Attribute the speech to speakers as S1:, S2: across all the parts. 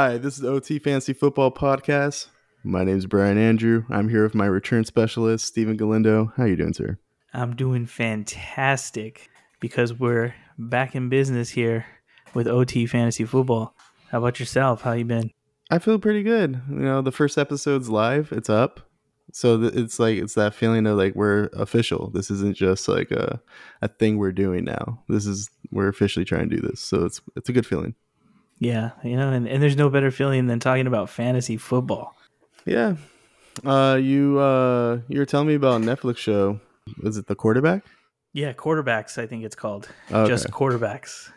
S1: Hi, this is OT Fantasy Football Podcast. My name is Brian Andrew. I'm here with my return specialist, Steven Galindo. How you doing, sir?
S2: I'm doing fantastic because we're back in business here with OT Fantasy Football. How about yourself? How you been?
S1: I feel pretty good. You know, the first episode's live. It's up. So th- it's like it's that feeling of like we're official. This isn't just like a a thing we're doing now. This is we're officially trying to do this. So it's it's a good feeling.
S2: Yeah, you know, and, and there's no better feeling than talking about fantasy football.
S1: Yeah. Uh you uh you were telling me about a Netflix show. Is it the quarterback?
S2: Yeah, quarterbacks, I think it's called.
S1: Okay.
S2: Just quarterbacks.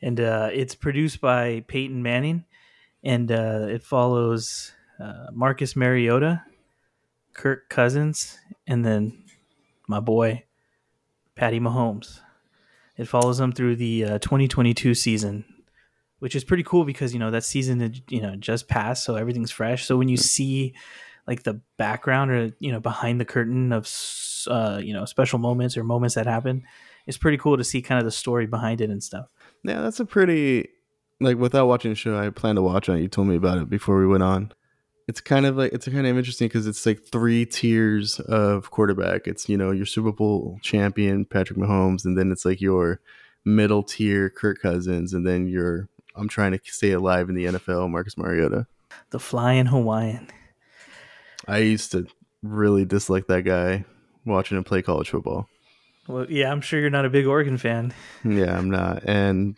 S2: And uh, it's produced by Peyton Manning, and uh, it follows uh, Marcus Mariota, Kirk Cousins, and then my boy, Patty Mahomes. It follows them through the uh, 2022 season, which is pretty cool because, you know, that season, had, you know, just passed, so everything's fresh. So when you see like the background or, you know, behind the curtain of, uh, you know, special moments or moments that happen, it's pretty cool to see kind of the story behind it and stuff.
S1: Yeah, that's a pretty like without watching the show. I plan to watch it. You told me about it before we went on. It's kind of like it's kind of interesting because it's like three tiers of quarterback. It's you know your Super Bowl champion Patrick Mahomes, and then it's like your middle tier Kirk Cousins, and then your I'm trying to stay alive in the NFL Marcus Mariota.
S2: The Flying Hawaiian.
S1: I used to really dislike that guy watching him play college football.
S2: Well, yeah, I'm sure you're not a big Oregon fan.
S1: Yeah, I'm not. And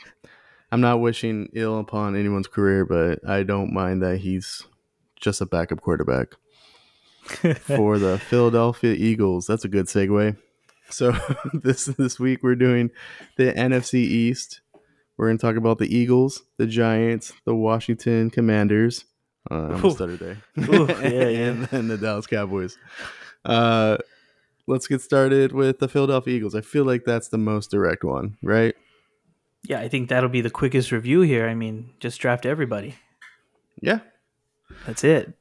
S1: I'm not wishing ill upon anyone's career, but I don't mind that he's just a backup quarterback for the Philadelphia Eagles. That's a good segue. So this this week we're doing the NFC East. We're going to talk about the Eagles, the Giants, the Washington Commanders. Uh, I'm there.
S2: Ooh, yeah, yeah.
S1: and then the Dallas Cowboys. Uh, let's get started with the Philadelphia Eagles. I feel like that's the most direct one, right?
S2: yeah, I think that'll be the quickest review here. I mean, just draft everybody.
S1: Yeah.
S2: That's it.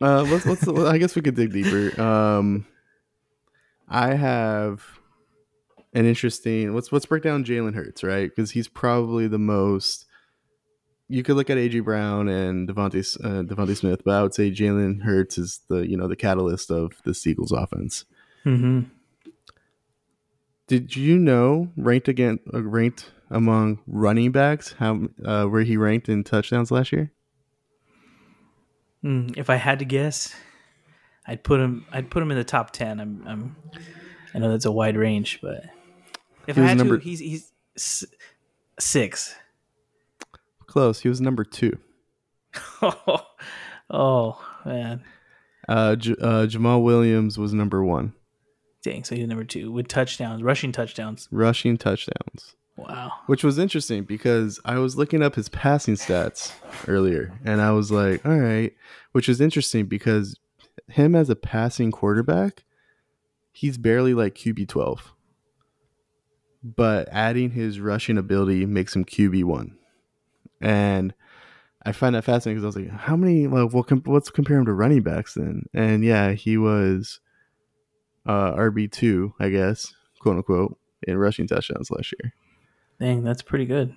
S1: Uh, let's let's. I guess we could dig deeper. Um, I have an interesting. Let's let's break down Jalen Hurts, right? Because he's probably the most. You could look at AJ Brown and DeVonta uh, DeVonta Smith, but I would say Jalen Hurts is the you know the catalyst of the Eagles offense.
S2: hmm
S1: Did you know ranked again uh, ranked among running backs how uh, where he ranked in touchdowns last year?
S2: Mm, if I had to guess, I'd put him. I'd put him in the top ten. I'm. I'm I know that's a wide range, but if
S1: He
S2: I had
S1: number-
S2: to, he's he's s- six.
S1: Close. He was number two.
S2: oh man,
S1: Uh, J- uh, Jamaal Williams was number one.
S2: dang! So he's number two with touchdowns, rushing touchdowns.
S1: rushing touchdowns,
S2: Wow.
S1: which was interesting because I was looking up his passing stats earlier and I was like, all right, which is interesting because him as a passing quarterback, he's barely like QB 12. But adding his rushing ability makes him QB 1. And I find that fascinating because I was like, how many, like, what, com- what's compare him to running backs then? And yeah, he was uh, RB2, I guess, quote unquote, in rushing touchdowns last year.
S2: Dang, that's pretty good.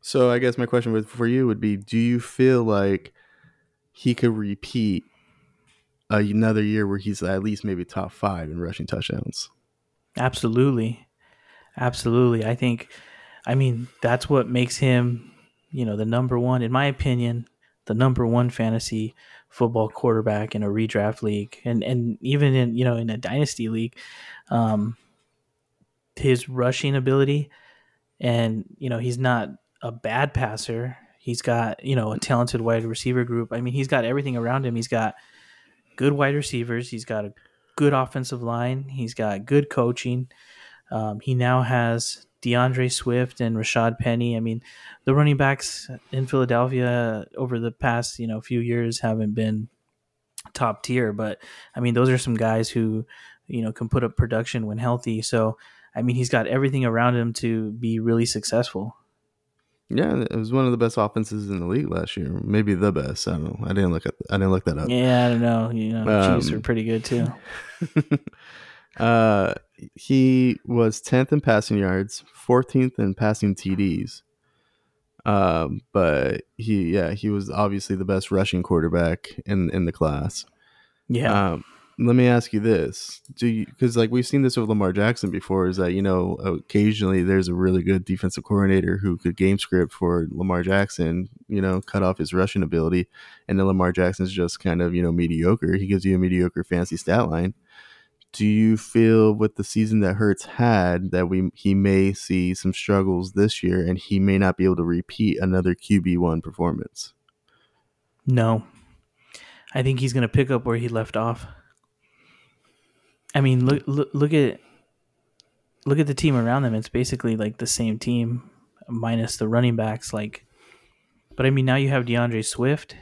S1: So I guess my question for you would be: Do you feel like he could repeat another year where he's at least maybe top five in rushing touchdowns?
S2: Absolutely. Absolutely. I think I mean that's what makes him, you know, the number one in my opinion, the number one fantasy football quarterback in a redraft league and and even in, you know, in a dynasty league. Um his rushing ability and, you know, he's not a bad passer. He's got, you know, a talented wide receiver group. I mean, he's got everything around him. He's got good wide receivers. He's got a good offensive line. He's got good coaching. Um, he now has D'Andre Swift and Rashaad Penny. I mean, the running backs in Philadelphia over the past you know few years haven't been top tier, but I mean those are some guys who you know can put up production when healthy. So I mean he's got everything around him to be really successful.
S1: Yeah, it was one of the best offenses in the league last year. Maybe the best. I don't know. I didn't look at. I didn't look that up.
S2: Yeah, I don't know. You know, the Chiefs
S1: Um,
S2: are pretty good too.
S1: uh, he was tenth in passing yards, fourteenth in passing TDs, Um, but he, yeah, he was obviously the best rushing quarterback in in the class.
S2: Yeah.
S1: Um, let me ask you this: Do you because like we've seen this with Lamar Jackson before? Is that you know occasionally there's a really good defensive coordinator who could game script for Lamar Jackson, you know, cut off his rushing ability, and then Lamar Jackson's just kind of you know mediocre. He gives you a mediocre fancy stat line. Do you feel with the season that Hurts had that we he may see some struggles this year, and he may not be able to repeat another QB one performance?
S2: No. I think he's going to pick up where he left off. I mean, look, look look at look at the team around them. It's basically like the same team minus the running backs like but I mean now you have D'Andre Swift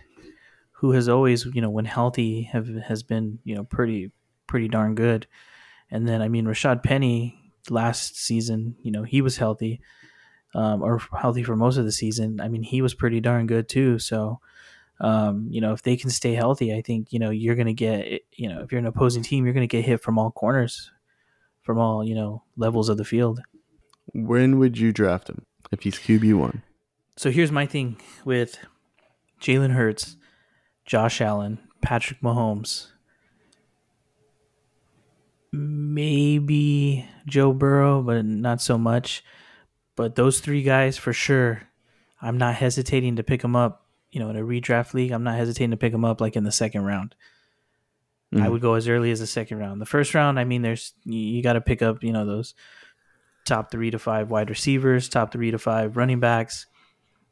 S2: who has always, you know, when healthy have has been, you know, pretty pretty darn good. And then I mean Rashaad Penny last season, you know, he was healthy. Um, or healthy for most of the season. I mean, he was pretty darn good too. So, um, you know, if they can stay healthy, I think you know you're going to get you know if you're an opposing team, you're going to get hit from all corners, from all you know levels of the field.
S1: When would you draft him if he's QB one?
S2: So here's my thing with Jalen Hurts, Josh Allen, Patrick Mahomes, maybe Joe Burrow, but not so much. But those three guys for sure, I'm not hesitating to pick them up you know, in a redraft league, I'm not hesitating to pick them up like in the second round. Mm-hmm. I would go as early as the second round. The first round, I mean, there's you, you got to pick up, you know, those top three to five wide receivers, top three to five running backs,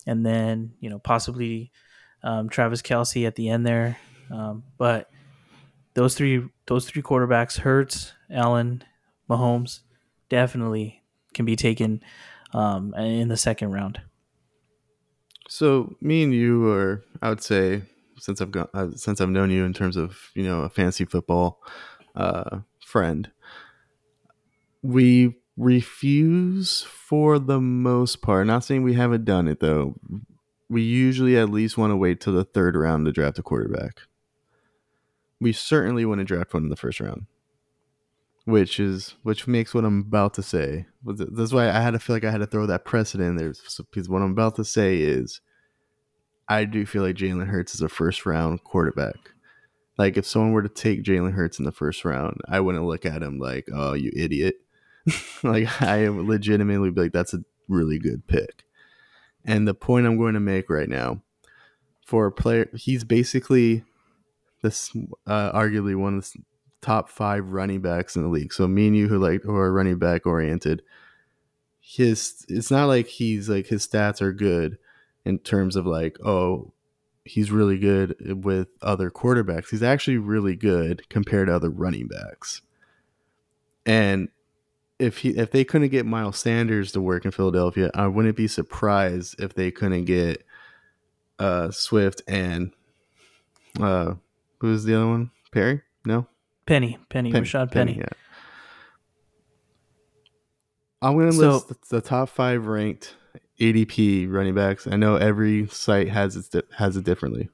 S2: and then you know possibly um, Travis Kelce at the end there. Um, but those three, those three quarterbacks, Hurts, Allen, Mahomes, definitely can be taken um, in the second round.
S1: So me and you are, I would say, since I've got uh, since I've known you in terms of you know a fancy football uh, friend, we refuse for the most part. Not saying we haven't done it though. We usually at least want to wait till the third round to draft a quarterback. We certainly wouldn't draft one in the first round which is which makes what I'm about to say. That's why I had to feel like I had to throw that precedent there because what I'm about to say is, I do feel like Jalen Hurts is a first round quarterback. Like if someone were to take Jalen Hurts in the first round, I wouldn't look at him like, "Oh, you idiot." like I legitimately be like, "That's a really good pick." And the point I'm going to make right now, for a player, he's basically this uh, arguably one of the top five running backs in the league. So me and you who like who are running back oriented, his it's not like he's like his stats are good in terms of like, oh, he's really good with other quarterbacks. He's actually really good compared to other running backs. And if he if they couldn't get Miles Sanders to work in Philadelphia, I wouldn't be surprised if they couldn't get uh Swift and uh who's the other one? Perry? No?
S2: Penny, Penny, Penny Rashaad Penny. Penny yeah.
S1: I'm going to so, list the top five ranked ADP running backs. I know every site has it has it differently.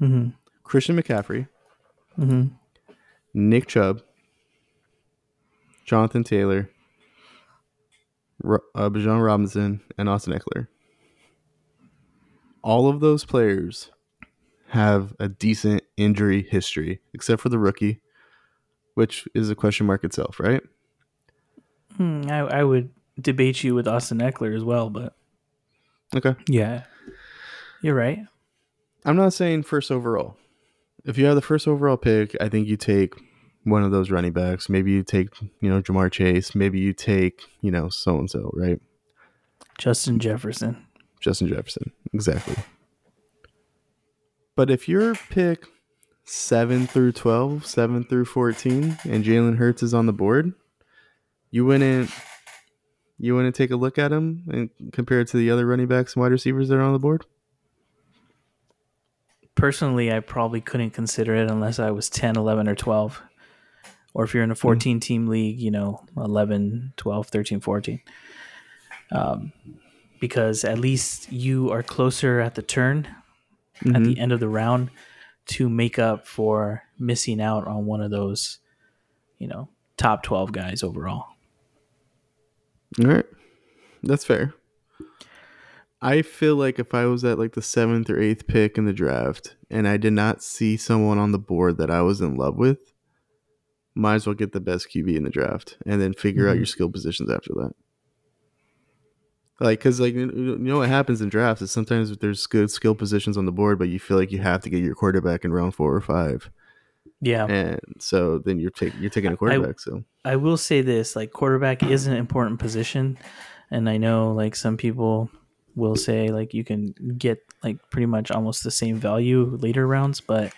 S1: Mm-hmm. Christian McCaffrey, mm-hmm. Nick Chubb, Jonathan Taylor, uh, Bijan Robinson, and Austin Ekeler. All of those players have a decent injury history, except for the rookie, which is a question mark itself, right?
S2: Hmm, I, I would debate you with Austin Ekeler as well, but
S1: okay,
S2: yeah, you're right.
S1: I'm not saying first overall. If you have the first overall pick, I think you take one of those running backs. Maybe you take, you know, Ja'Marr Chase. Maybe you take, you know, so and so, right?
S2: Justin Jefferson.
S1: Justin Jefferson, exactly. But if you're pick 7 through 12, 7 through 14, and Jalen Hurts is on the board, you wouldn't you wouldn't take a look at him and compare it to the other running backs and wide receivers that are on the board?
S2: Personally, I probably couldn't consider it unless I was 10, 11, or 12. Or if you're in a 14 team league, you know, 11, 12, 13, 14. Um, because at least you are closer at the turn mm-hmm. at the end of the round to make up for missing out on one of those, you know, top 12 guys overall.
S1: All right. That's fair. I feel like if I was at like the seventh or eighth pick in the draft and I did not see someone on the board that I was in love with, might as well get the best QB in the draft and then figure out
S2: Mhm.
S1: your skill positions after that. Like, cause like you know what happens in drafts is sometimes there's good skill positions on the board, but you feel like you have to get your quarterback in round four or five,
S2: Yeah.
S1: and so then you're taking you're taking a quarterback. so
S2: I will say this: like quarterback is an important position, and I know like some people will say like you can get like pretty much almost the same value later rounds, but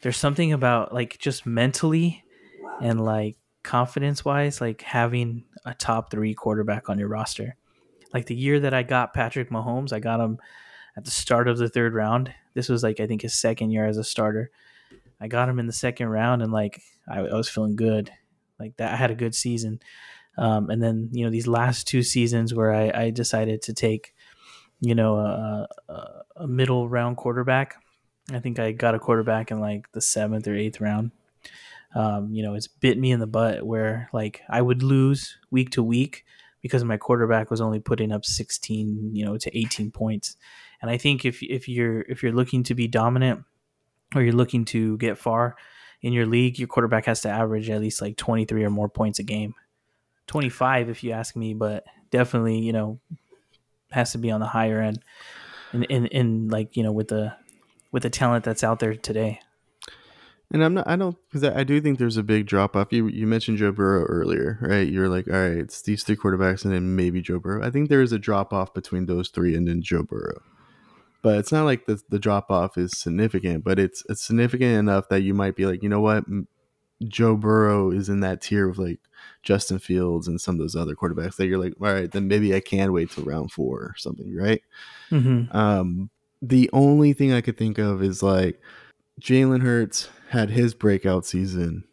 S2: there's something about like just mentally and like confidence wise, like having a top three quarterback on your roster. Like the year that I got Patrick Mahomes, I got him at the start of the third round. This was like I think his second year as a starter. I got him in the second round, and like I, I was feeling good like that. I had a good season. Um, and then you know these last two seasons where I, I decided to take, you know, a, a, a middle round quarterback. I think I got a quarterback in like the seventh or eighth round. Um, you know, it's bit me in the butt where like I would lose week to week because my quarterback was only putting up 16, you know, to 18 points. And I think if if you're if you're looking to be dominant or you're looking to get far in your league, your quarterback has to average at least like 23 or more points a game. 25 if you ask me, but definitely, you know, has to be on the higher end in in, in like, you know, with the with the talent that's out there today.
S1: And I'm not. I don't because I, I do think there's a big drop off. You you mentioned Joe Burrow earlier, right? You're like, all right, it's these three quarterbacks and then maybe Joe Burrow. I think there is a drop off between those three and then Joe Burrow, but it's not like the the drop off is significant. But it's it's significant enough that you might be like, you know what, Joe Burrow is in that tier of like Justin Fields and some of those other quarterbacks that you're like, all right, then maybe I can wait till round four or something, right?
S2: Mm-hmm.
S1: Um, the only thing I could think of is like Jalen Hurts had his breakout season.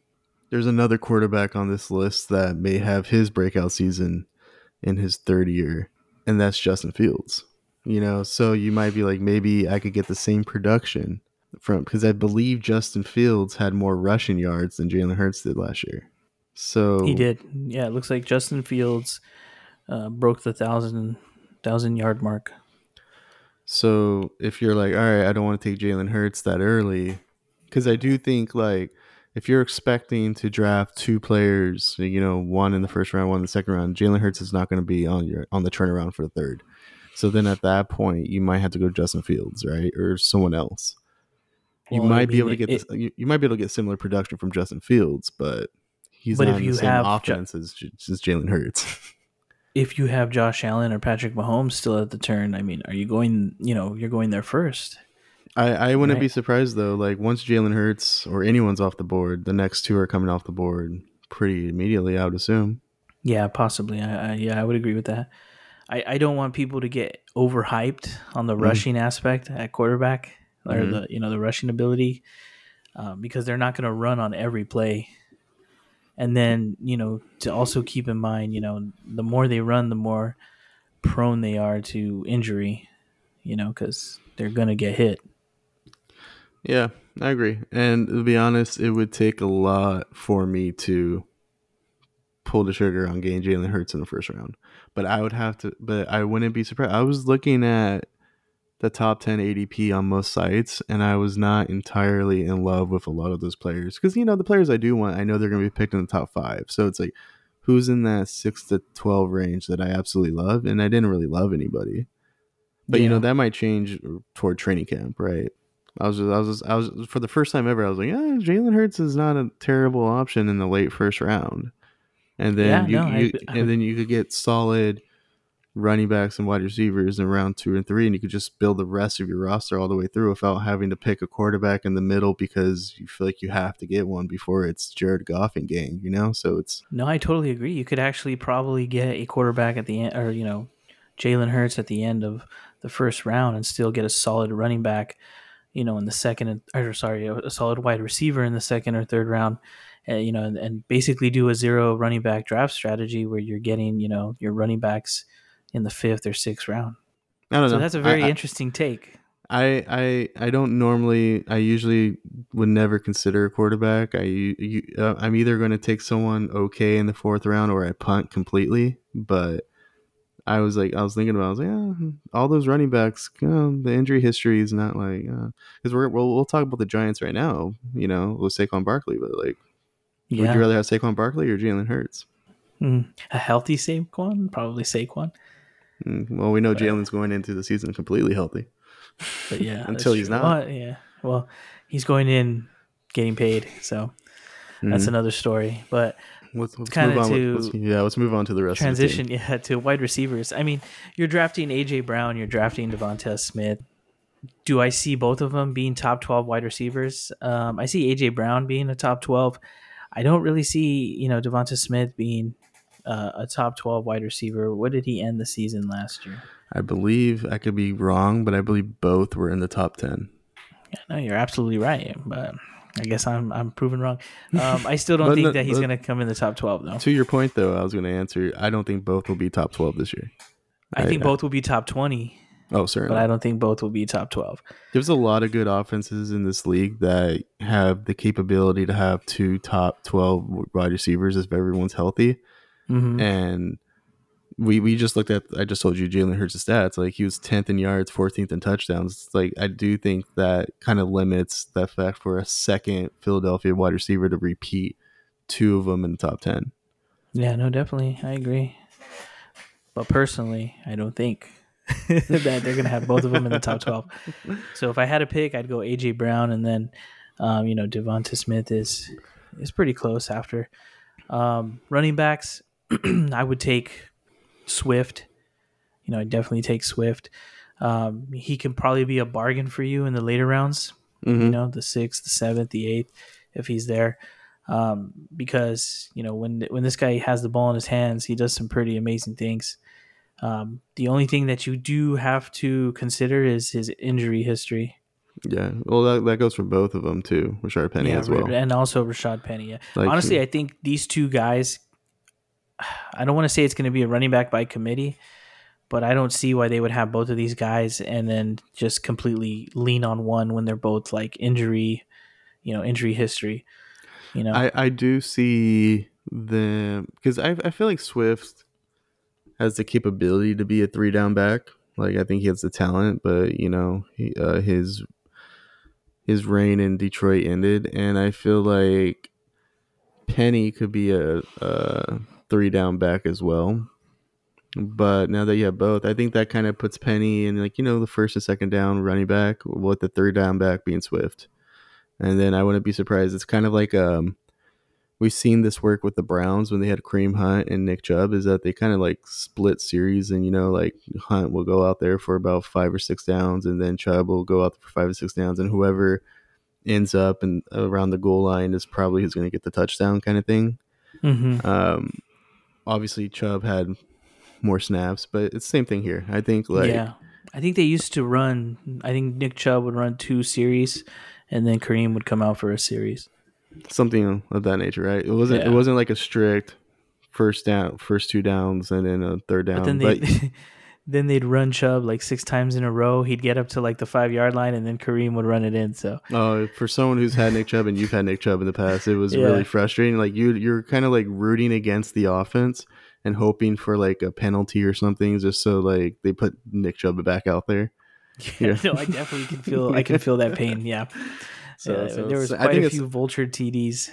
S1: There's another quarterback on this list that may have his breakout season in his third year, and that's Justin Fields. You know, so you might be like, maybe I could get the same production from because I believe Justin Fields had more rushing yards than Jalen Hurts did last year. So
S2: He did. Yeah, it looks like Justin Fields uh, broke the thousand thousand yard mark.
S1: So if you're like, all right, I don't want to take Jalen Hurts that early, because I do think like if you're expecting to draft two players, you know, one in the first round, one in the second round, Jalen Hurts is not going to be on your on the turnaround for the third. So then at that point, you might have to go Justin Fields, right, or someone else. You
S2: Well, I
S1: might be able to get
S2: it-
S1: this, you, you might be able to get similar production from Justin Fields, but he's
S2: But
S1: not
S2: if you
S1: the same
S2: have
S1: offense as, as Jalen Hurts.
S2: If you have Josh Allen or Patrick Mahomes still at the turn, I mean, are you going? You know, you're going there first.
S1: I, I wouldn't be surprised though. Like once Jalen Hurts or anyone's off the board, the next two are coming off the board pretty immediately. I would assume.
S2: Yeah, possibly. I, I yeah, I would agree with that. I, I don't want people to get overhyped on the
S1: Mhm.
S2: rushing aspect at quarterback or
S1: Mhm.
S2: the you know the rushing ability um, because they're not going to run on every play. And then you know to also keep in mind, you know, the more they run, the more prone they are to injury. You know, because they're going to get hit.
S1: Yeah, I agree. And to be honest, it would take a lot for me to pull the trigger on getting Jalen Hurts in the first round. But I would have to. But I wouldn't be surprised. I was looking at the top 10 ADP on most sites, and I was not entirely in love with a lot of those players because you know the players I do want, I know they're going to be picked in the top five. So it's like, who's in that six to 12 range that I absolutely love, and I didn't really love anybody. But you know that might change toward training camp, right? I was, just, I was, just, I was for the first time ever. I was like, yeah, Jalen Hurts is not a terrible option in the late first round, and then
S2: Yeah,
S1: you,
S2: no,
S1: you
S2: I
S1: and then you could get solid running backs and wide receivers in round two and three, and you could just build the rest of your roster all the way through without having to pick a quarterback in the middle because you feel like you have to get one before it's Jared Goff and gang, you know. So it's
S2: No, I totally agree. You could actually probably get a quarterback at the end, or you know, Jalen Hurts at the end of the first round, and still get a solid running back. You know, in the second, and- or sorry, a, solid wide receiver in the second or third round. Uh, you know, and, and basically do a zero running back draft strategy where you're getting, you know, your running backs in the fifth or sixth round.
S1: I don't
S2: So
S1: know.
S2: that's a very
S1: I, I-
S2: interesting take.
S1: I I I don't normally. I usually would never consider a quarterback. I you, uh, I'm either going to take someone okay in the fourth round or I punt completely. But I was like, I was thinking about, I was like, yeah, all those running backs, you know, the injury history is not like, because we're we'll, we'll talk about the Giants right now, you know, with Saquon Barkley, but like, would you rather have Saquon Barkley or Jalen Hurts?
S2: Mm, a healthy Saquon, probably Saquon.
S1: Mm, well, we know Jalen's going into the season completely healthy.
S2: But yeah,
S1: until he's
S2: true.
S1: not.
S2: Well, yeah, well, he's going in getting paid, so that's
S1: Mhm.
S2: another story. But
S1: Let's, let's move on.
S2: to
S1: let's, yeah, let's move on to the rest. Of the
S2: transition, yeah, to wide receivers. I mean, you're drafting AJ Brown, you're drafting Devonta Smith. Do I see both of them being top twelve wide receivers? Um, I see AJ Brown being a top twelve. I don't really see you know Devonta Smith being uh, a top twelve wide receiver. What did he end the season last year?
S1: I believe I could be wrong, but I believe both were in the top ten.
S2: Yeah, no, you're absolutely right, but I guess I'm I'm proven wrong. Um, I still don't think
S1: no-
S2: that he's going to come in the top twelve though.
S1: To your point, though, I was going to answer. I don't think both will be top twelve this year.
S2: I think both will be top twenty.
S1: Oh, certainly.
S2: but I don't think both will be top twelve.
S1: There's a lot of good offenses in this league that have the capability to have two top 12 wide receivers if everyone's healthy.
S2: hmm
S1: And we we just looked at, I just told you Jalen Hurts' stats. Like he was 10th in yards, 14th in touchdowns. Like I do think that kind of limits the fact for a second Philadelphia wide receiver to repeat two of them in the top 10.
S2: Yeah, no, definitely, I agree. But personally, I don't think that they're to have both of them in the top twelve. So if I had a pick, I'd go AJ Brown, and then um, you know Devonta Smith is is pretty close after. Um, running backs, I would take Swift. You know, I definitely take Swift. Um, he can probably be a bargain for you in the later rounds.
S1: Mhm.
S2: You know, the sixth, the seventh, the eighth, if he's there. Um, because you know when when this guy has the ball in his hands, he does some pretty amazing things. Um, the only thing that you do have to consider is his injury history.
S1: Yeah. Well, that, that goes for both of them too. Rashaad Penny
S2: yeah,
S1: as well.
S2: and also Rashaad Penny. Yeah.
S1: Like,
S2: Honestly, I think these two guys. I don't want to say it's going to be a running back by committee, but I don't see why they would have both of these guys and then just completely lean on one when they're both like injury, you know, injury history. You know,
S1: I, I do see the because I, I feel like Swift has the capability to be a three down back. Like I think he has the talent, but you know he, uh, his his reign in Detroit ended, and I feel like Penny could be a, a three down back as well. But now that you have both, I think that kind of puts Penny in like you know the first and second down running back, with the third down back being Swift. And then I wouldn't be surprised. It's kind of like um, we've seen this work with the Browns when they had Kareem Hunt and Nick Chubb. Is that they kind of like split series, and you know, like Hunt will go out there for about five or six downs, and then Chubb will go out for five or six downs, and whoever ends up and around the goal line is probably who's going to get the touchdown, kind of thing.
S2: Mhm.
S1: Um, obviously Chubb had more snaps, but it's the same thing here. I think like
S2: yeah, I think they used to run. I think Nick Chubb would run two series, and then Kareem would come out for a series.
S1: something of that nature, right? It wasn't
S2: Yeah.
S1: it wasn't like a strict first down, first two downs, and then a third down.
S2: But then
S1: But,
S2: they then they'd run Chubb like six times in a row. He'd get up to like the five yard line, and then Kareem would run it in. So
S1: uh, for someone who's had Nick Chubb and you've had Nick Chubb in the past, it was
S2: Yeah.
S1: really frustrating. Like you, you're kind of like rooting against the offense and hoping for like a penalty or something, just so like they put Nick Chubb back out there.
S2: yeah,
S1: Yeah.
S2: no, I definitely can feel. I can feel that pain. Yeah.
S1: So-
S2: Yeah,
S1: so
S2: there was
S1: it's- I
S2: quite
S1: think
S2: a few vulture TDs.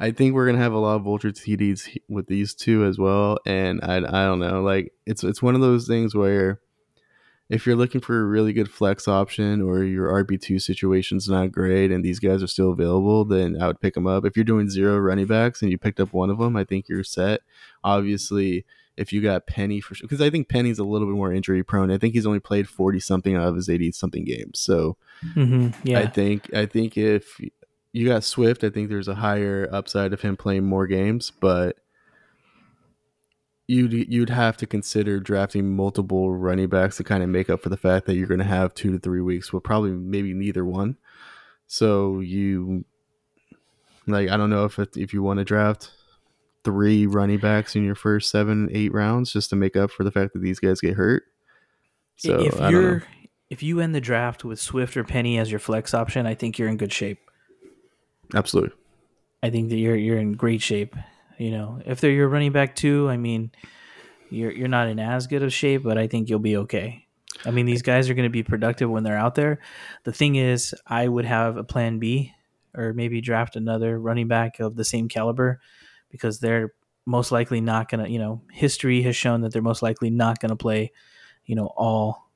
S1: I think we're gonna have a lot of vulture TDs with these two as well, and I I don't know, like it's it's one of those things where if you're looking for a really good flex option or your RB two situation's not great and these guys are still available, then I would pick them up. If you're doing zero running backs and you picked up one of them, I think you're set. Obviously, if you got Penny for sure, because I think Penny's a little bit more injury prone. I think he's only played forty something out of his eighty something games, so.
S2: hmm Yeah.
S1: I think I think if you got Swift, I think there's a higher upside of him playing more games, but you'd you'd have to consider drafting multiple running backs to kind of make up for the fact that you're going to have two to three weeks. Well, probably maybe neither one. So you like I don't know if it, if you want to draft three running backs in your first seven eight rounds just to make up for the fact that these guys get hurt. So
S2: if
S1: I don't know.
S2: you're if you end the draft with Swift or Penny as your flex option, I think you're in good shape.
S1: Absolutely.
S2: I think that you're you're in great shape. You know, if they're your running back too, I mean, you're you're not in as good of shape, but I think you'll be okay. I mean, these guys are going to be productive when they're out there. The thing is, I would have a plan B or maybe draft another running back of the same caliber because they're most likely not going to, you know, history has shown that they're most likely not going to play, you know, all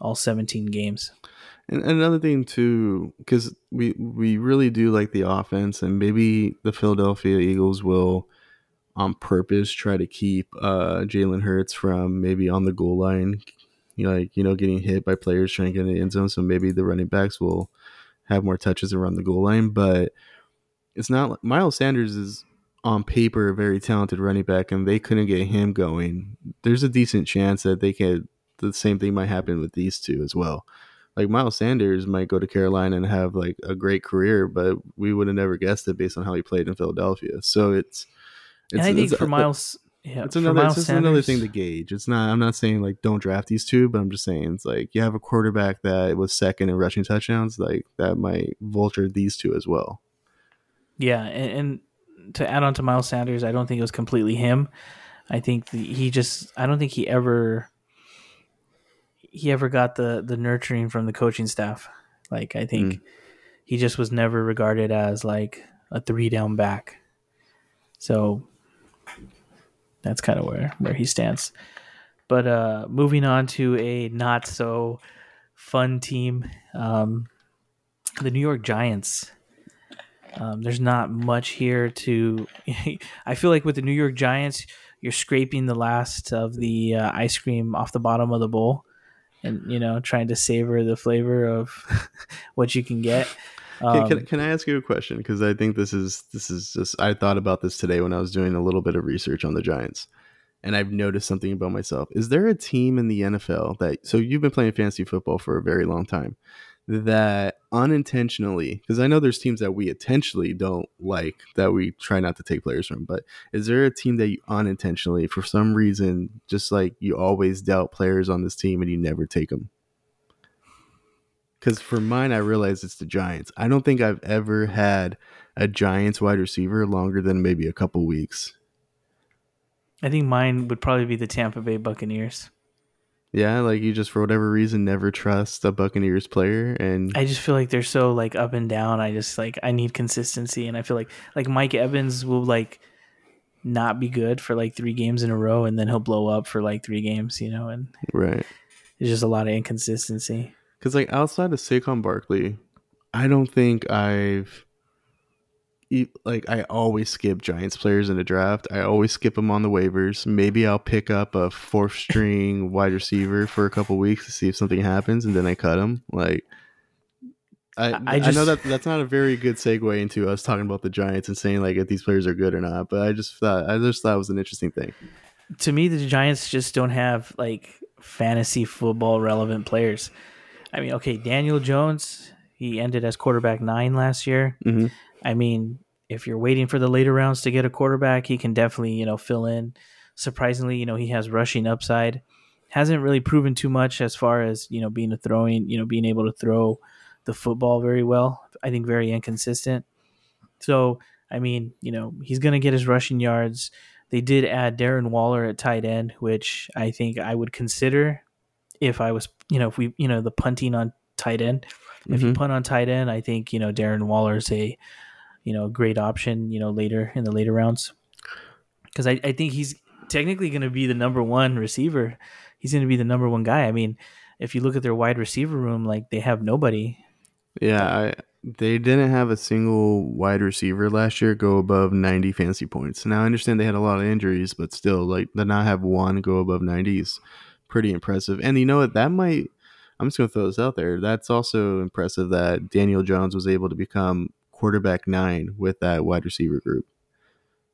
S2: all 17 games.
S1: And another thing too, because we we really do like the offense, and maybe the Philadelphia Eagles will, on purpose, try to keep uh, Jalen Hurts from maybe on the goal line, you know, like you know, getting hit by players trying to get in the end zone. So maybe the running backs will have more touches around the goal line, but it's not. Miles Sanders is on paper a very talented running back, and they couldn't get him going. There's a decent chance that they could. The same thing might happen with these two as well like Miles Sanders might go to Carolina and have like a great career, but we would have never guessed it based on how he played in Philadelphia. So it's,
S2: it's and I think for Miles, yeah,
S1: it's another it's Sanders, another thing to gauge. It's not. I'm not saying like don't draft these two, but I'm just saying it's like you have a quarterback that was second in rushing touchdowns, like that might vulture these two as well.
S2: Yeah, and, and to add on to Miles Sanders, I don't think it was completely him. I think the, he just. I don't think he ever he ever got the the nurturing from the coaching staff. Like I think mm. he just was never regarded as like a three down back. So that's kind of where where he stands. But uh, moving on to a not so fun team, um, the New York Giants. Um, there's not much here to. I feel like with the New York Giants, you're scraping the last of the uh, ice cream off the bottom of the bowl and you know trying to savor the flavor of what you can get.
S1: Um, can, can, can, I ask you a question? Because I think this is this is just I thought about this today when I was doing a little bit of research on the Giants, and I've noticed something about myself. Is there a team in the NFL that so you've been playing fantasy football for a very long time? That unintentionally, because I know there's teams that we intentionally don't like that we try not to take players from, but is there a team that you unintentionally, for some reason, just like you always doubt players on this team and you never take them? Because for mine, I realize it's the Giants. I don't think I've ever had a Giants wide receiver longer than maybe a couple weeks.
S2: I think mine would probably be the Tampa Bay Buccaneers.
S1: Yeah, like you just for whatever reason never trust a Buccaneers player and
S2: I just feel like they're so like up and down. I just like I need consistency and I feel like like Mike Evans will like not be good for like 3 games in a row and then he'll blow up for like 3 games, you know, and
S1: Right.
S2: It's just a lot of inconsistency.
S1: Cuz like outside of Saquon Barkley, I don't think I've like I always skip Giants players in the draft. I always skip them on the waivers. Maybe I'll pick up a fourth string wide receiver for a couple weeks to see if something happens, and then I cut him. Like I, I, just, I know that that's not a very good segue into us talking about the Giants and saying like if these players are good or not. But I just thought I just thought it was an interesting thing.
S2: To me, the Giants just don't have like fantasy football relevant players. I mean, okay, Daniel Jones, he ended as quarterback nine last year. Mm-hmm. I mean, if you're waiting for the later rounds to get a quarterback, he can definitely, you know, fill in. Surprisingly, you know, he has rushing upside. Hasn't really proven too much as far as, you know, being a throwing, you know, being able to throw the football very well. I think very inconsistent. So, I mean, you know, he's going to get his rushing yards. They did add Darren Waller at tight end, which I think I would consider if I was, you know, if we, you know, the punting on tight end. Mm-hmm. If you mm-hmm. punt on tight end, I think, you know, Darren Waller is a you know, great option, you know, later in the later rounds. Because I, I think he's technically going to be the number one receiver. He's going to be the number one guy. I mean, if you look at their wide receiver room, like they have nobody.
S1: Yeah, I, they didn't have a single wide receiver last year go above 90 fantasy points. Now I understand they had a lot of injuries, but still, like to not have one go above 90 is pretty impressive. And you know what? That might. I'm just gonna throw this out there. That's also impressive that Daniel Jones was able to become quarterback nine with that wide receiver group.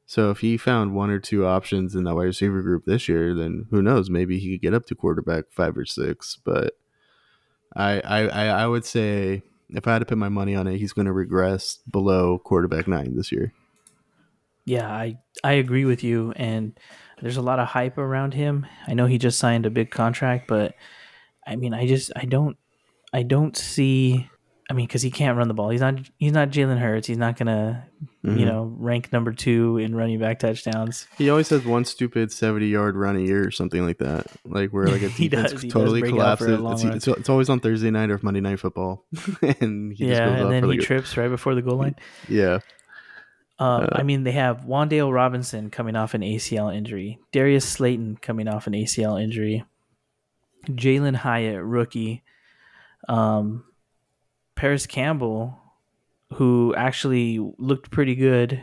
S1: So if he found one or two options in that wide receiver group this year, then who knows? Maybe he could get up to quarterback five or six. But I I, I would say if I had to put my money on it, he's going to regress below quarterback nine this year.
S2: Yeah, I I agree with you, and there's a lot of hype around him. I know he just signed a big contract, but I mean, I just I don't I don't see I mean, because he can't run the ball. He's not. He's not Jalen Hurts. He's not gonna,
S1: Mhm.
S2: you know, rank number two in running back touchdowns.
S1: He always has one stupid seventy-yard run a year or something like that. Like where like a
S2: He
S1: defense
S2: does. He
S1: totally
S2: break out for a
S1: collapses. It's, it's, it's always on Thursday night or Monday Night Football, and he
S2: yeah,
S1: just goes
S2: and then he
S1: like a-
S2: trips right before the goal line.
S1: yeah.
S2: Um,
S1: Uh,
S2: I mean, they have Wan'Dale Robinson coming off an ACL injury, Darius Slayton coming off an ACL injury, Jalin Hyatt, rookie, um, Parris Campbell, who actually looked pretty good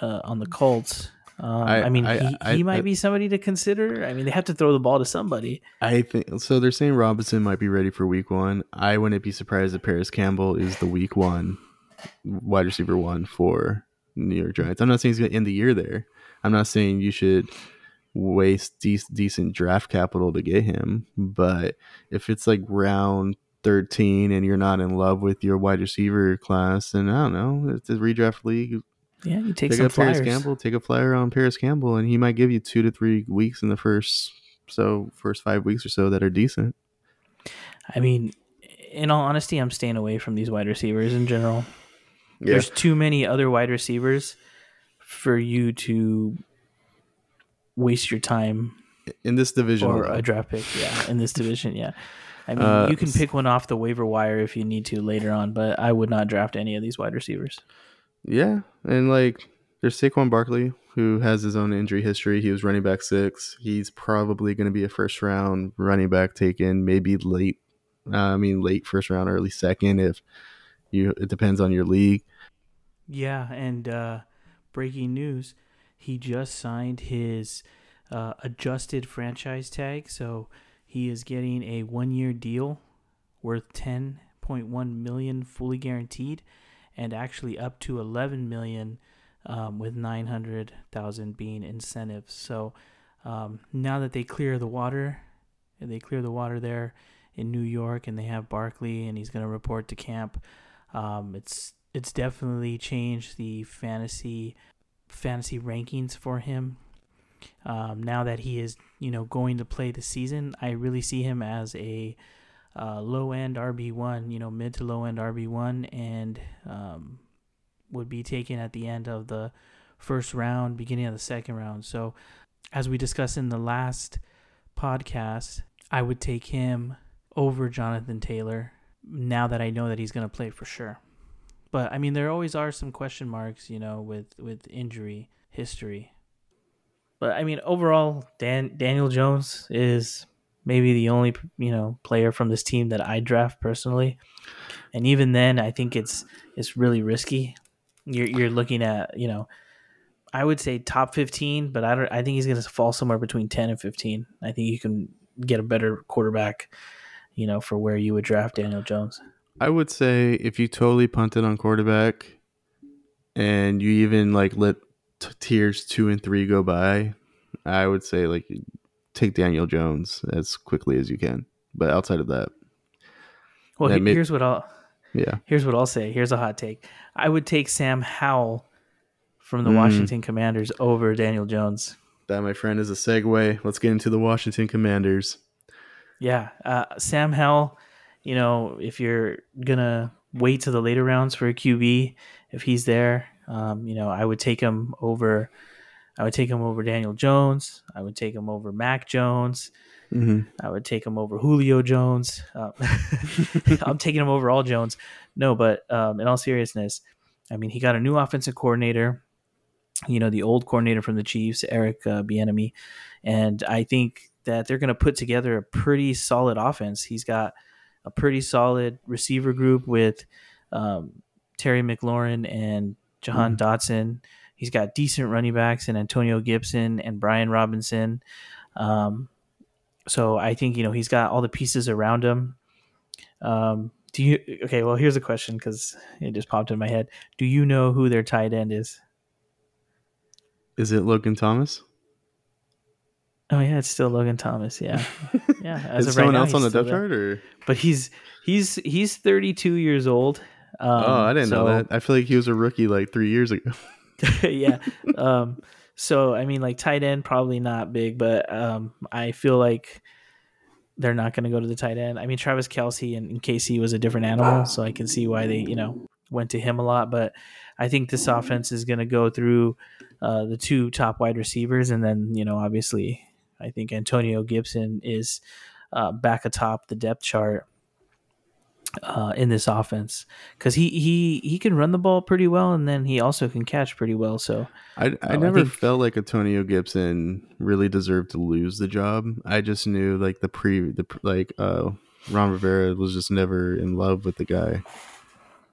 S2: uh, on the Colts. Um, I,
S1: I-
S2: mean,
S1: I-
S2: he,
S1: I-
S2: he might be somebody to consider. I mean, they have to throw the ball to somebody.
S1: I think so. They're saying Robinson might be ready for Week One. I wouldn't be surprised if Parris Campbell is the Week One wide receiver one for New York Giants. I'm not saying he's going to end the year there. I'm not saying you should waste de- decent draft capital to get him. But if it's like round 13 and you're not in love with your wide receiver class, and I don't know. It's a redraft league.
S2: Yeah, you take
S1: Take
S2: some
S1: up
S2: Parris.
S1: Campbell. Take a flyer on Parris Campbell, and he might give you two to three weeks in the first so first five weeks or so that are decent.
S2: I mean, in all honesty, I'm staying away from these wide receivers in general.
S1: Yeah.
S2: There's too many other wide receivers for you to waste your time
S1: in this division.
S2: or a draft pick. Yeah, in this division, yeah. I mean,
S1: Uh,
S2: you can pick one off the waiver wire if you need to later on, but I would not draft any of these wide receivers.
S1: Yeah, and like there's Saquon Barkley who has his own injury history. He was running back six. He's probably going to be a first round running back taken, maybe late. Uh, I mean, late first round, early second. If you, it depends on your league.
S2: Yeah, and uh, breaking news: he just signed his uh, adjusted franchise tag, so he is getting a one-year deal worth ten point one million, fully guaranteed, and actually up to eleven million, um, with nine hundred thousand being incentives. So um, now that they clear the water, they clear the water there in New York, and they have Barkley, and he's going to report to camp. Um, it's it's definitely changed the fantasy fantasy rankings for him. Um, now that he is, you know, going to play the season, I really see him as a uh, low end RB one, you know, mid to low end RB one, and um, would be taken at the end of the first round, beginning of the second round. So, as we discussed in the last podcast, I would take him over Jonathan Taylor now that I know that he's going to play for sure. But I mean, there always are some question marks, you know, with with injury history. But I mean, overall, Dan Daniel Jones is maybe the only you know player from this team that I draft personally, and even then, I think it's it's really risky. You're you're looking at you know, I would say top fifteen, but I don't. I think he's going to fall somewhere between ten and fifteen. I think you can get a better quarterback, you know, for where you would draft Daniel Jones.
S1: I would say if you totally punted on quarterback, and you even like let t- tiers two and three go by, I would say like take Daniel Jones as quickly as you can. But outside of that,
S2: Well,
S1: That
S2: he- here's what I'll
S1: yeah,
S2: here's what I'll say. Here's a hot take. I would take Sam Howell from the
S1: Mm.
S2: Washington Commanders over Daniel Jones.
S1: that my friend is a segue. Let's get into the Washington Commanders.
S2: Yeah, uh, Sam Howell. You know, if you're gonna wait to the later rounds for a QB, if he's there, um, you know, I would take him over. I would take him over Daniel Jones. I would take him over Mac Jones.
S1: Mm-hmm.
S2: I would take him over Julio Jones. Uh, I'm taking him over all Jones. No, but um, in all seriousness, I mean, he got a new offensive coordinator. You know, the old coordinator from the Chiefs, Eric uh, Bieniemy, and I think that they're going to put together a pretty solid offense. He's got a pretty solid receiver group with um, Terry McLaurin and Jahan Dotson. He's got decent running backs and Antonio Gibson and Brian Robinson. Um, so I think you know he's got all the pieces around him. Um, do you? Okay, well here's a question because it just popped in my head. Do you know who their tight end is?
S1: Is it Logan Thomas?
S2: Oh yeah, it's still Logan Thomas. Yeah, yeah. As
S1: is
S2: of right
S1: someone
S2: now,
S1: else on the depth chart, or
S2: But he's he's he's 32 years old. Um,
S1: oh, I didn't know that. I feel like he was a rookie like three years ago.
S2: yeah. Um, so I mean, like tight end, probably not big, but um, I feel like they're not going to go to the tight end. I mean, Travis Kelce and, and KC was a different animal, so I can see why they you know went to him a lot. But I think this offense is going to go through uh, the two top wide receivers, and then you know obviously I think Antonio Gibson is uh, back atop the depth chart uh, in this offense because he he he can run the ball pretty well, and then he also can catch pretty well. So
S1: I, I
S2: Uh, I
S1: never
S2: think-
S1: felt like Antonio Gibson really deserved to lose the job. I just knew like the pre the like uh Ron Rivera was just never in love with the guy.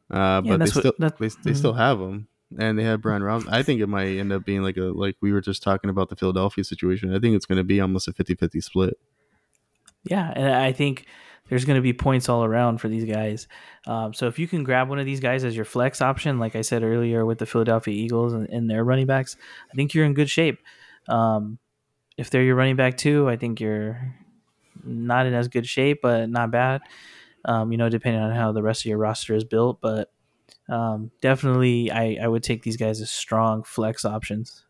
S1: Uh, but they
S2: what-
S1: still they, they
S2: mhm.
S1: still have him, and they have Brian Robinson. I think it might end up being like a like we were just talking about the Philadelphia situation. I think it's going to be almost a 50-50 split.
S2: Yeah, and I think there's going to be points all around for these guys. Um, so if you can grab one of these guys as your flex option, like I said earlier with the Philadelphia Eagles and, and their running backs, I think you're in good shape. Um, if they're your running back too, I think you're not in as good shape, but not bad. Um, you know, depending on how the rest of your roster is built, but um, definitely, I, I would take these guys as strong flex options.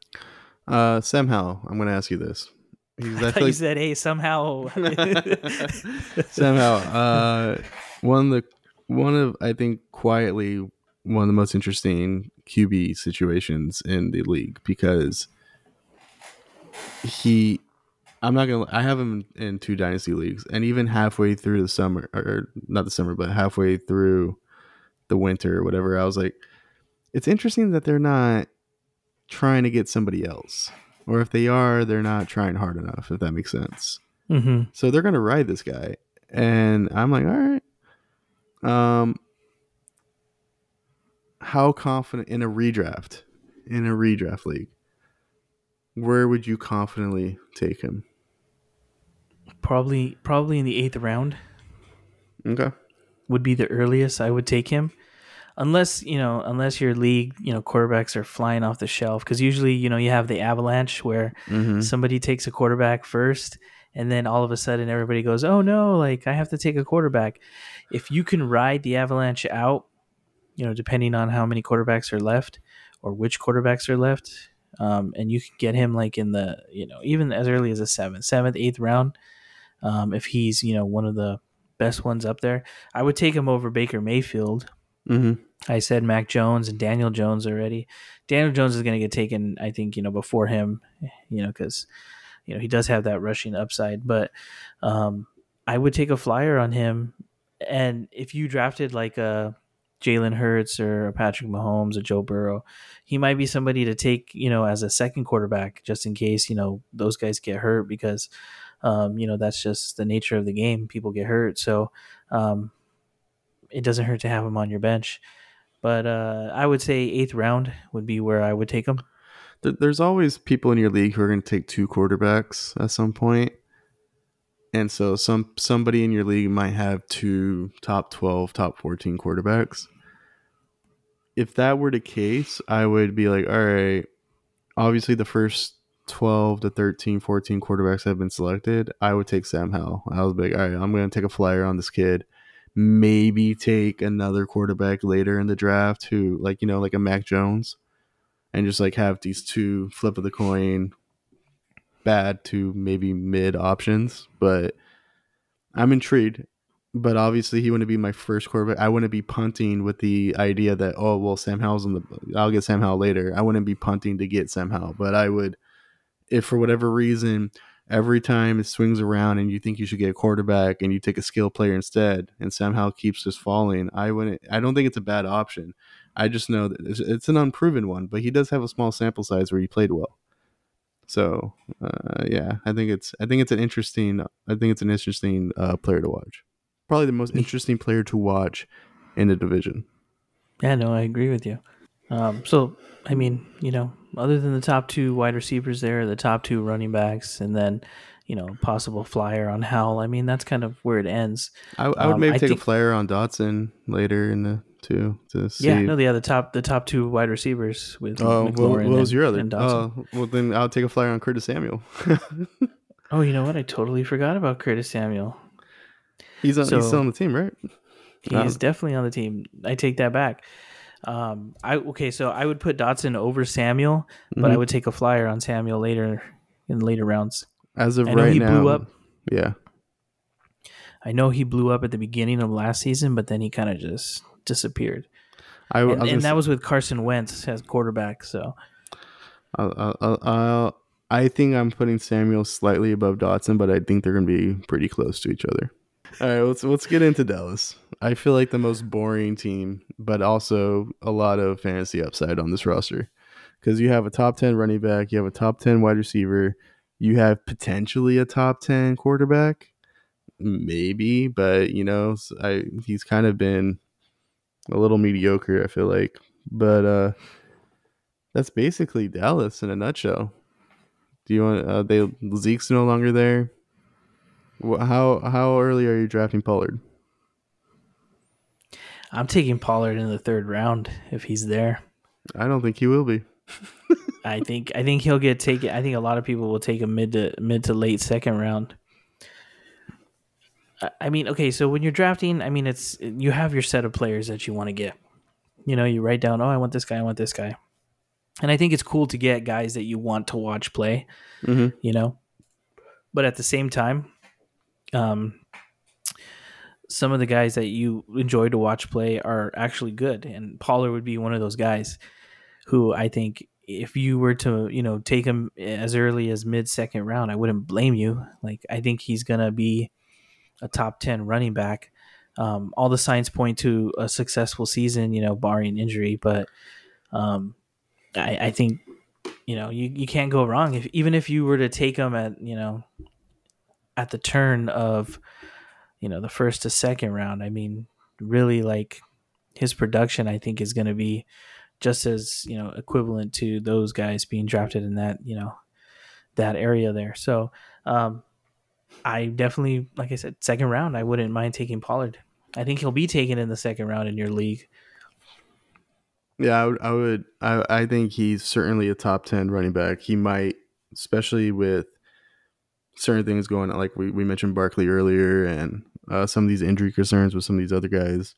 S1: Uh, Howell, I'm going to ask you this. He's
S2: I thought you said, "Hey, somehow."
S1: somehow uh one of the one of i think quietly one of the most interesting qb situations in the league because he i'm not gonna i have him in two dynasty leagues and even halfway through the summer or not the summer but halfway through the winter or whatever i was like it's interesting that they're not trying to get somebody else or if they are they're not trying hard enough if that makes sense
S2: hmm
S1: so they're gonna ride this guy, and I'm like, all right. Um, how confident in a redraft, in a redraft league, where would you confidently take him?
S2: Probably, probably in the eighth round.
S1: Okay.
S2: would be the earliest I would take him. Unless, you know, unless your league, you know, quarterbacks are flying off the shelf. Because usually, you know, you have the avalanche where
S1: Mm-hmm.
S2: somebody takes a quarterback first and then all of a sudden everybody goes, oh no, like I have to take a quarterback. If you can ride the avalanche out, you know, depending on how many quarterbacks are left or which quarterbacks are left, um, and you can get him like in the, you know, even as early as the seventh, seventh, eighth round, um, if he's, you know, one of the best ones up there, I would take him over Baker Mayfield.
S1: Mm-hmm.
S2: I said Mac Jones and Daniel Jones already. Daniel Jones is going to get taken, I think, you know, before him, you know, because, you know, he does have that rushing upside. But um, I would take a flyer on him. And if you drafted like a Jalen Hurts or a Patrick Mahomes or Joe Burrow, he might be somebody to take, you know, as a second quarterback, just in case, you know, those guys get hurt because, um, you know, that's just the nature of the game. People get hurt. So, um, it doesn't hurt to have him on your bench. But uh, I would say eighth round would be where I would take him.
S1: There's always people in your league who are going to take two quarterbacks at some point, and so some somebody in your league might have two top twelve, top fourteen quarterbacks. If that were the case, I would be like, all right, obviously the first 12 to 13, 14 quarterbacks have been selected. I would take Sam Howell. I was like, all right, I'm going to take a flyer on this kid. Maybe take another quarterback later in the draft who, like, you know, like a Mac Jones and just like have these two flip of the coin bad to maybe mid options. But i'm intrigued. But obviously he wouldn't be my first quarterback. I wouldn't be punting with the idea that oh well sam howell's in the i'll get sam howell later. I wouldn't be punting to get sam howell. But i would if for whatever reason every time it swings around and you think you should get a quarterback and you take a skill player instead and somehow keeps just falling i wouldn't i don't think it's a bad option I just know that it's, it's an unproven one, but he does have a small sample size where he played well. So uh, yeah, I think it's I think it's an interesting I think it's an interesting uh, player to watch. Probably the most interesting player to watch in the division.
S2: Yeah, no, I agree with you. Um, so, I mean, you know, other than the top two wide receivers there, the top two running backs, and then, you know, possible flyer on Howell, I mean, that's kind of where it ends.
S1: I, I would
S2: Um,
S1: maybe
S2: I
S1: take
S2: think-
S1: a flyer on Dotson later in the two to see.
S2: Yeah, no, yeah, the top the top two wide receivers with
S1: Oh, what, what was
S2: and-
S1: your other? Oh, well then I'll take a flyer on Curtis Samuel.
S2: oh, you know what? I totally forgot about Curtis Samuel.
S1: he's on,
S2: So-
S1: he's still on the team, right?
S2: He is definitely on the team. I take that back. Um, I okay, so I would put Dotson over Samuel, but I
S1: Mhm.
S2: would take a flyer on Samuel later in later rounds.
S1: As of
S2: I know
S1: right
S2: he
S1: now,
S2: blew up.
S1: Yeah,
S2: I know he blew up at the beginning of last season, but then he kind of just disappeared.
S1: I,
S2: And,
S1: I
S2: and that was with Carson Wentz as quarterback. So
S1: uh, I think I'm putting Samuel slightly above Dotson, but I think they're going to be pretty close to each other. All right, let's let's get into Dallas. I feel like the most boring team, but also a lot of fantasy upside on this roster because you have a top ten running back, you have a top ten wide receiver, you have potentially a top ten quarterback, maybe, but you know, I he's kind of been a little mediocre. I feel like, but uh, that's basically Dallas in a nutshell. Do you want? Uh, they Zeke's no longer there. How how early are you drafting Pollard?
S2: I'm taking Pollard in the third round if he's there.
S1: I don't think he will be.
S2: I think I think he'll get taken. I think a lot of people will take him mid to mid to late second round. I- mean, okay, so when you're drafting, I mean, it's you have your set of players that you want to get. You know, you write down, oh, I want this guy, I want this guy, and I think it's cool to get guys that you want to watch play.
S1: Mhm.
S2: You know, but at the same time, um, some of the guys that you enjoy to watch play are actually good, and Pollard would be one of those guys who I think if you were to you know take him as early as mid second round, I wouldn't blame you. Like I think he's gonna be a top ten running back. Um, all the signs point to a successful season, you know, barring injury. But um, I, I think you know you, you can't go wrong if even if you were to take him at you know at the turn of you know the first to second round. I mean, really like his production, I think is going to be just as you know equivalent to those guys being drafted in that you know that area there. So um, I definitely, like I said, second round. I wouldn't mind taking Pollard. I think he'll be taken in the second round in your league.
S1: Yeah, I would. I, would I, I think he's certainly a top ten running back. He might, especially with certain things going on, like we, we mentioned Barkley earlier, and uh, some of these injury concerns with some of these other guys.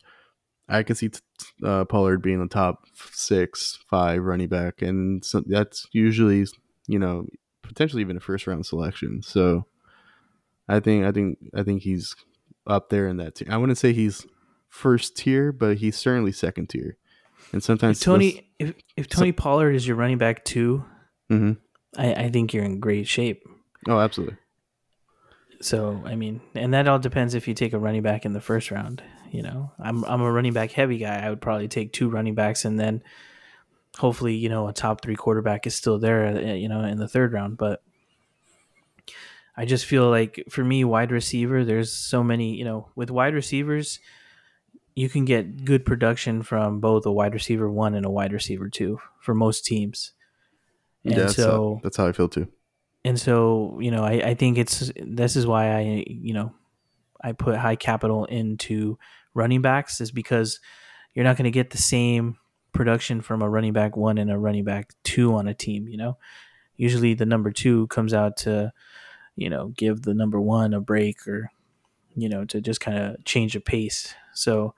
S1: I could see t- uh, Pollard being a top six, five running back, and so that's usually, you know, potentially even a first round selection. So, I think, I think, I think he's up there in that tier. I wouldn't say he's first tier, but he's certainly second tier. And sometimes
S2: If Tony, if, if Tony Pollard is your running back too,
S1: hmm
S2: I, I think you're in great shape.
S1: Oh, absolutely.
S2: So I mean, and that all depends if you take a running back in the first round. You know, I'm I'm a running back heavy guy. I would probably take two running backs, and then hopefully, you know, a top three quarterback is still there. uh, You know, in the third round, but. I just feel like for me, wide receiver, there's so many, you know, with wide receivers, you can get good production from both a wide receiver one and a wide receiver two for most teams. And
S1: yeah, that's,
S2: so,
S1: how, that's how I feel too.
S2: And so you know I, I think it's this is why i you know i put high capital into running backs is because you're not going to get the same production from a running back one and a running back two on a team you know? Usually the number two comes out to you know give the number one a break or you know to just kind of change the pace. So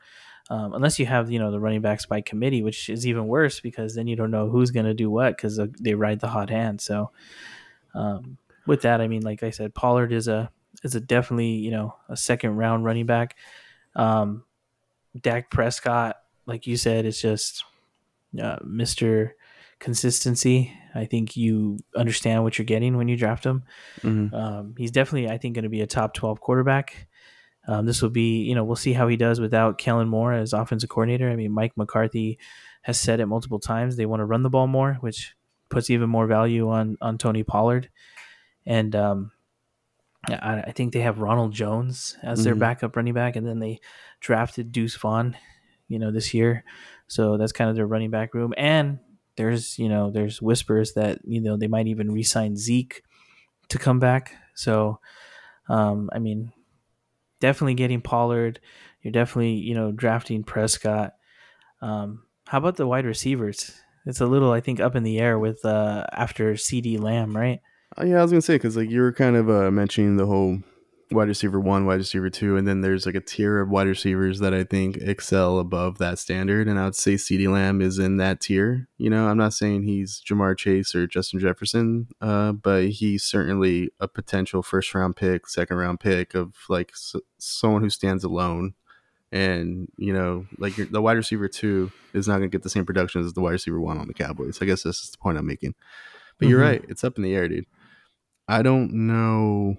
S2: um, unless you have you know the running backs by committee which is even worse because then you don't know who's going to do what because they ride the hot hand. So um, with that, I mean, like I said, Pollard is a is a definitely you know a second round running back. Um, Dak Prescott, like you said, is just uh, Mister Consistency. I think you understand what you're getting when you draft him.
S1: hmm
S2: Um, he's definitely, I think, going to be a top twelve quarterback. Um, this will be, you know, we'll see how he does without Kellen Moore as offensive coordinator. I mean, Mike McCarthy has said it multiple times they want to run the ball more, which puts even more value on on Tony Pollard. And um, I, I think they have Ronald Jones as their
S1: Mhm.
S2: backup running back, and then they drafted Deuce Vaughn, you know, this year. So that's kind of their running back room. And there's, you know, there's whispers that you know they might even re-sign Zeke to come back. So, um, I mean, definitely getting Pollard. You're definitely, you know, drafting Prescott. Um, how about the wide receivers? It's a little, I think, up in the air with uh, after CeeDee Lamb, right?
S1: Uh, yeah, I was gonna say because like you were kind of uh, mentioning the whole wide receiver one, wide receiver two, and then there's like a tier of wide receivers that I think excel above that standard. And I would say CeeDee Lamb is in that tier. You know, I'm not saying he's Ja'Marr Chase or Justin Jefferson, uh, but he's certainly a potential first round pick, second round pick of like someone who stands alone. And you know, like the wide receiver two is not going to get the same production as the wide receiver one on the Cowboys. I guess this is the point I'm making. But mm-hmm. you're right; it's up in the air, dude. I don't know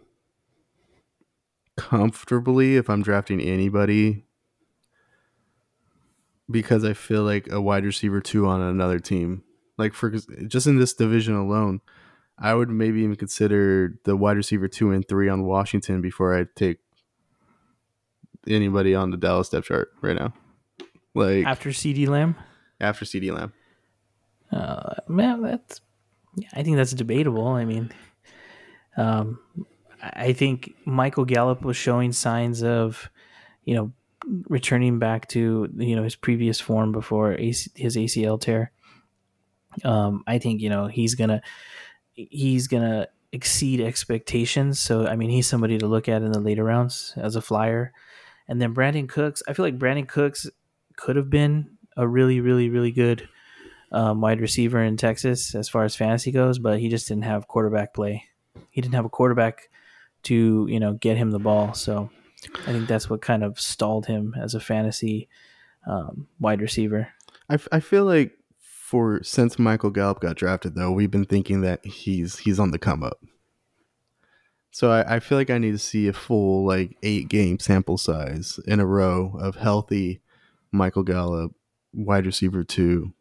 S1: comfortably if I'm drafting anybody because I feel like a wide receiver two on another team, like for just in this division alone, I would maybe even consider the wide receiver two and three on Washington before I take anybody on the Dallas depth chart right now. Like
S2: after CeeDee Lamb,
S1: after CeeDee Lamb.
S2: Uh, man, that's I think that's debatable. I mean, um, I think Michael Gallup was showing signs of, you know, returning back to you know his previous form before AC, his ACL tear. Um, I think you know he's gonna he's gonna exceed expectations. So I mean, he's somebody to look at in the later rounds as a flyer. And then Brandin Cooks, I feel like Brandin Cooks could have been a really, really, really good um, wide receiver in Texas as far as fantasy goes, but he just didn't have quarterback play. He didn't have a quarterback to you know get him the ball. So I think that's what kind of stalled him as a fantasy um, wide receiver.
S1: I, f- I feel like for since Michael Gallup got drafted though, we've been thinking that he's he's on the come up. So I, I feel like I need to see a full like eight game sample size in a row of healthy Michael Gallup wide receiver two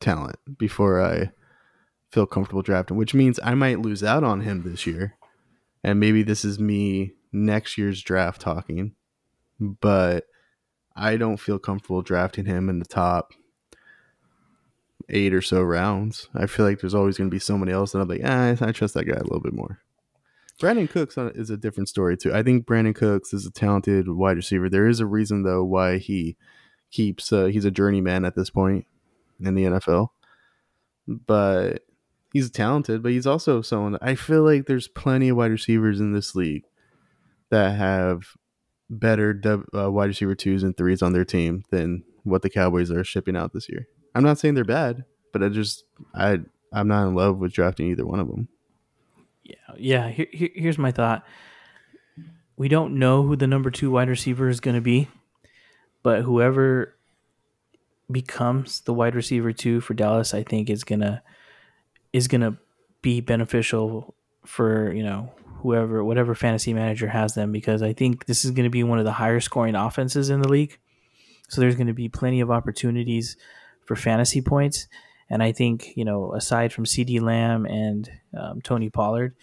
S1: talent before I feel comfortable drafting, which means I might lose out on him this year and maybe this is me next year's draft talking, but I don't feel comfortable drafting him in the top eight or so rounds. I feel like there's always going to be somebody else, that I'm like, ah, I trust that guy a little bit more. Brandin Cooks is a different story too. I think Brandin Cooks is a talented wide receiver. There is a reason though why he keeps uh, he's a journeyman at this point in the NFL. But he's talented, but he's also someone I feel like there's plenty of wide receivers in this league that have better uh, wide receiver twos and threes on their team than what the Cowboys are shipping out this year. I'm not saying they're bad, but I just I I'm not in love with drafting either one of them.
S2: Yeah, yeah. Here, here, here's my thought. We don't know who the number two wide receiver is going to be, but whoever becomes the wide receiver two for Dallas, I think is gonna is going to be beneficial for you know whoever whatever fantasy manager has them because I think this is going to be one of the higher scoring offenses in the league. So there's going to be plenty of opportunities for fantasy points. And I think you know aside from CeeDee Lamb and um, Tony Pollard,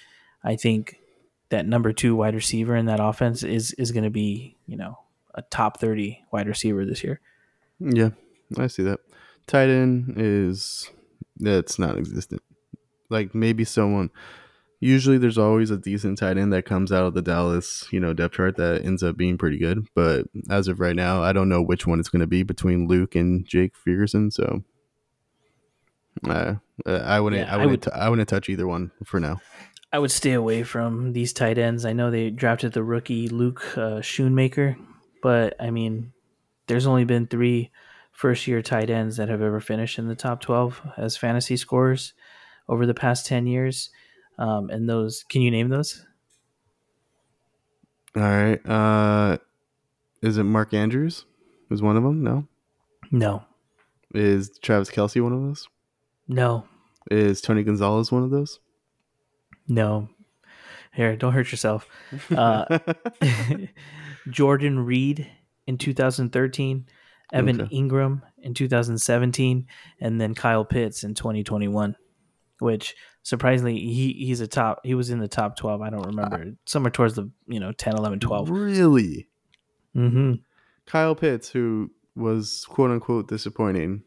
S2: I think that number two wide receiver in that offense is is going to be you know a top thirty wide receiver this year.
S1: Yeah, I see that. Tight end is that's not existent like maybe someone usually there's always a decent tight end that comes out of the Dallas, you know, depth chart that ends up being pretty good. But as of right now, I don't know which one it's going to be between Luke and Jake Ferguson. So uh, I wouldn't, yeah, I wouldn't, I, would, I wouldn't touch either one for now.
S2: I would stay away from these tight ends. I know they drafted the rookie Luke uh, Schoonmaker, but I mean, there's only been three first year tight ends that have ever finished in the top 12 as fantasy scorers over the past 10 years. Um, and those, can you name those?
S1: All right. Uh, is it Mark Andrews? Is one of them? No.
S2: No.
S1: Is Travis Kelce one of those?
S2: No.
S1: Is Tony Gonzalez one of those?
S2: No. Here, don't hurt yourself. Uh, Jordan Reed in 2013, Evan okay. Engram in 2017, and then Kyle Pitts in 2021 which surprisingly he he's a top he was in the top 12 i don't remember uh, somewhere towards the you know 10 11 12
S1: really
S2: mm-hmm
S1: kyle pitts who was quote unquote disappointing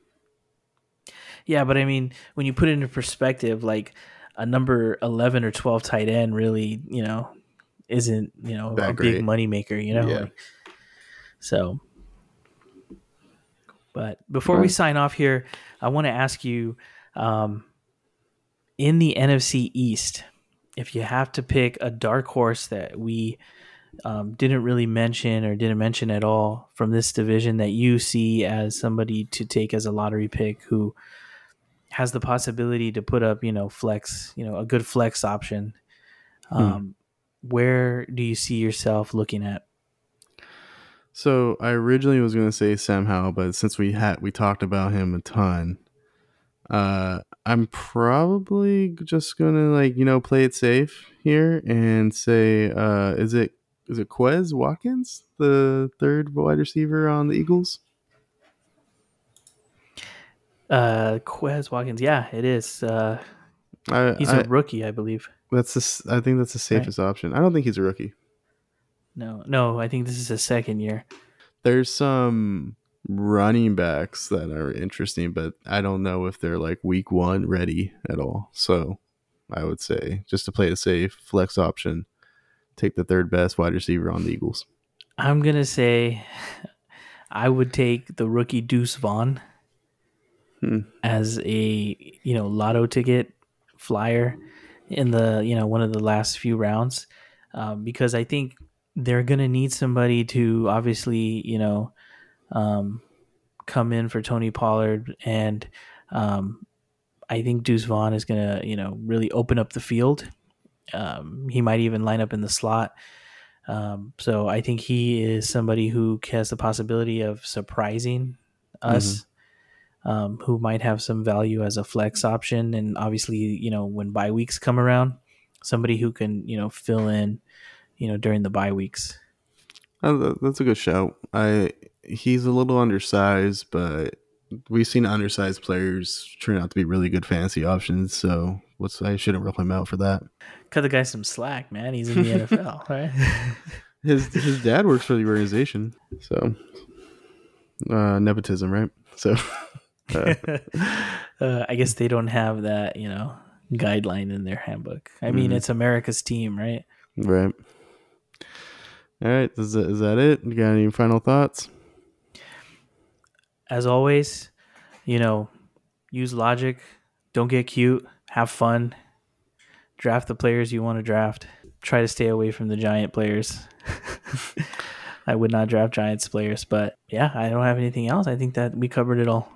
S2: yeah but i mean when you put it into perspective like a number 11 or 12 tight end really you know isn't you know that a great. big money maker you know yeah. like, so but before we sign off here i want to ask you um, in the NFC East, if you have to pick a dark horse that we um, didn't really mention or didn't mention at all from this division that you see as somebody to take as a lottery pick who has the possibility to put up, you know, flex, you know, a good flex option. Um, Where do you see yourself looking at?
S1: So I originally was going to say Sam Howell, but since we had we talked about him a ton, uh, I'm probably just gonna like you know play it safe here and say, uh, is it is it Quez Watkins, the third wide receiver on the Eagles?
S2: Uh, Quez Watkins, yeah, it is. Uh,
S1: I,
S2: he's
S1: I,
S2: a rookie, I believe.
S1: that's the, I think that's the safest option. I don't think he's a rookie.
S2: No, no, I think this is his second year.
S1: There's some running backs that are interesting, but I don't know if they're like week one ready at all. So I would say just to play it safe, flex option, take the third best wide receiver on the Eagles.
S2: I'm gonna say I would take the rookie Deuce Vaughn
S1: Hmm.
S2: as a you know lotto ticket flyer in the you know one of the last few rounds um, because I think they're gonna need somebody to obviously you know um, come in for Tony Pollard and um, I think Deuce Vaughn is gonna you know really open up the field. Um, he might even line up in the slot. Um, so I think he is somebody who has the possibility of surprising us, um, who might have some value as a flex option. And obviously, you know, when bye weeks come around, somebody who can, you know, fill in, you know, during the bye weeks.
S1: Oh, that's a good shout. I he's a little undersized, but we've seen undersized players turn out to be really good fantasy options. So what's I shouldn't rule him out for that.
S2: Cut the guy some slack, man. He's in the NFL, right?
S1: His his dad works for the organization, so uh, nepotism, right? So uh,
S2: I guess they don't have that, you know, guideline in their handbook. I mean,
S1: Mhm.
S2: it's America's team, right?
S1: right. All right, is that, is that it? You got any final thoughts?
S2: as always, you know, use logic, don't get cute, have fun, draft the players you want to draft. Try to stay away from the giant players. I would not draft Giants players, but yeah, I don't have anything else. I think that we covered it all.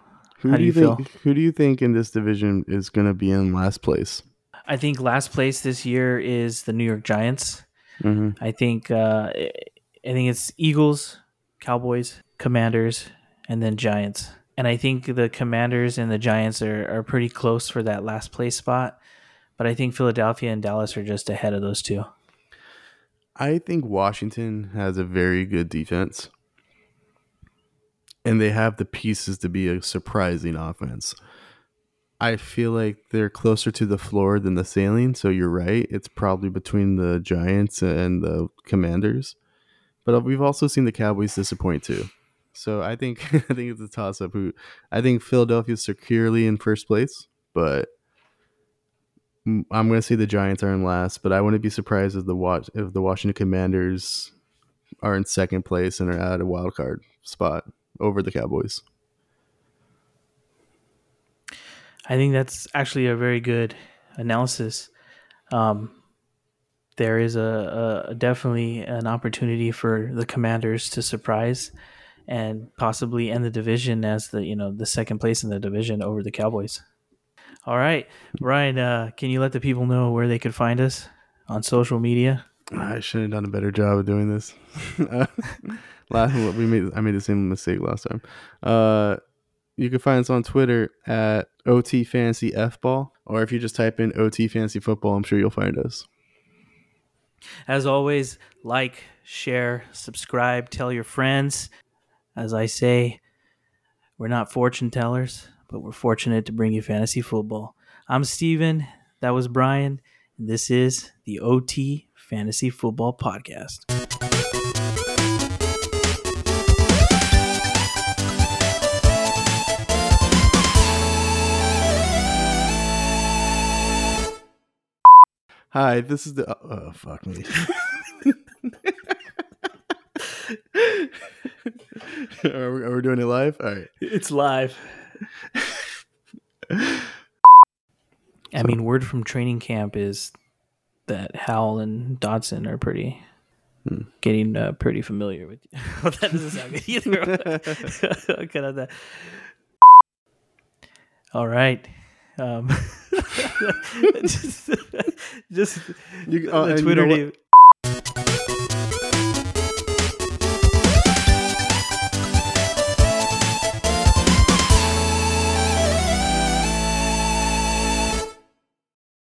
S1: Who
S2: How
S1: do
S2: do
S1: you
S2: you
S1: think? Who do you think in this division is going to be in last place?
S2: I think last place this year is the New York Giants.
S1: hmm
S2: I think uh, I think it's Eagles, Cowboys, Commanders, and then Giants. And I think the Commanders and the Giants are, are pretty close for that last place spot. But I think Philadelphia and Dallas are just ahead of those two.
S1: I think Washington has a very good defense, and they have the pieces to be a surprising offense. I feel like they're closer to the floor than the ceiling. So you're right; it's probably between the Giants and the Commanders. But uh, we've also seen the Cowboys disappoint too. So I think I think it's a toss up. I think Philadelphia's securely in first place, but I'm going to say the Giants are in last, but I wouldn't be surprised if the watch if the Washington Commanders are in second place and are at a wild card spot over the Cowboys.
S2: I think that's actually a very good analysis. Um, there is a, a definitely an opportunity for the Commanders to surprise and possibly end the division as the you know the second place in the division over the Cowboys. All right, Ryan, uh, can you let the people know where they could find us on social media?
S1: I should have done a better job of doing this. last we made I made the same mistake last time. Uh, you can find us on Twitter at OT Fantasy F Ball, or if you just type in OT Fantasy Football, I'm sure you'll find us.
S2: As always, like, share, subscribe, tell your friends. As I say, we're not fortune tellers, but we're fortunate to bring you fantasy football. I'm Steven. That was Brian. This is the OT Fantasy Football Podcast.
S1: Hi, this is the oh fuck me. are, we, are we doing it live? All right.
S2: It's live. I mean, word from training camp is that Howell and Dotson are pretty
S1: Hmm.
S2: getting uh, pretty familiar with you. that doesn't sound good either. Cut out that. All right. Um, just, just
S1: you, uh,
S2: the
S1: Twitter you know
S2: name.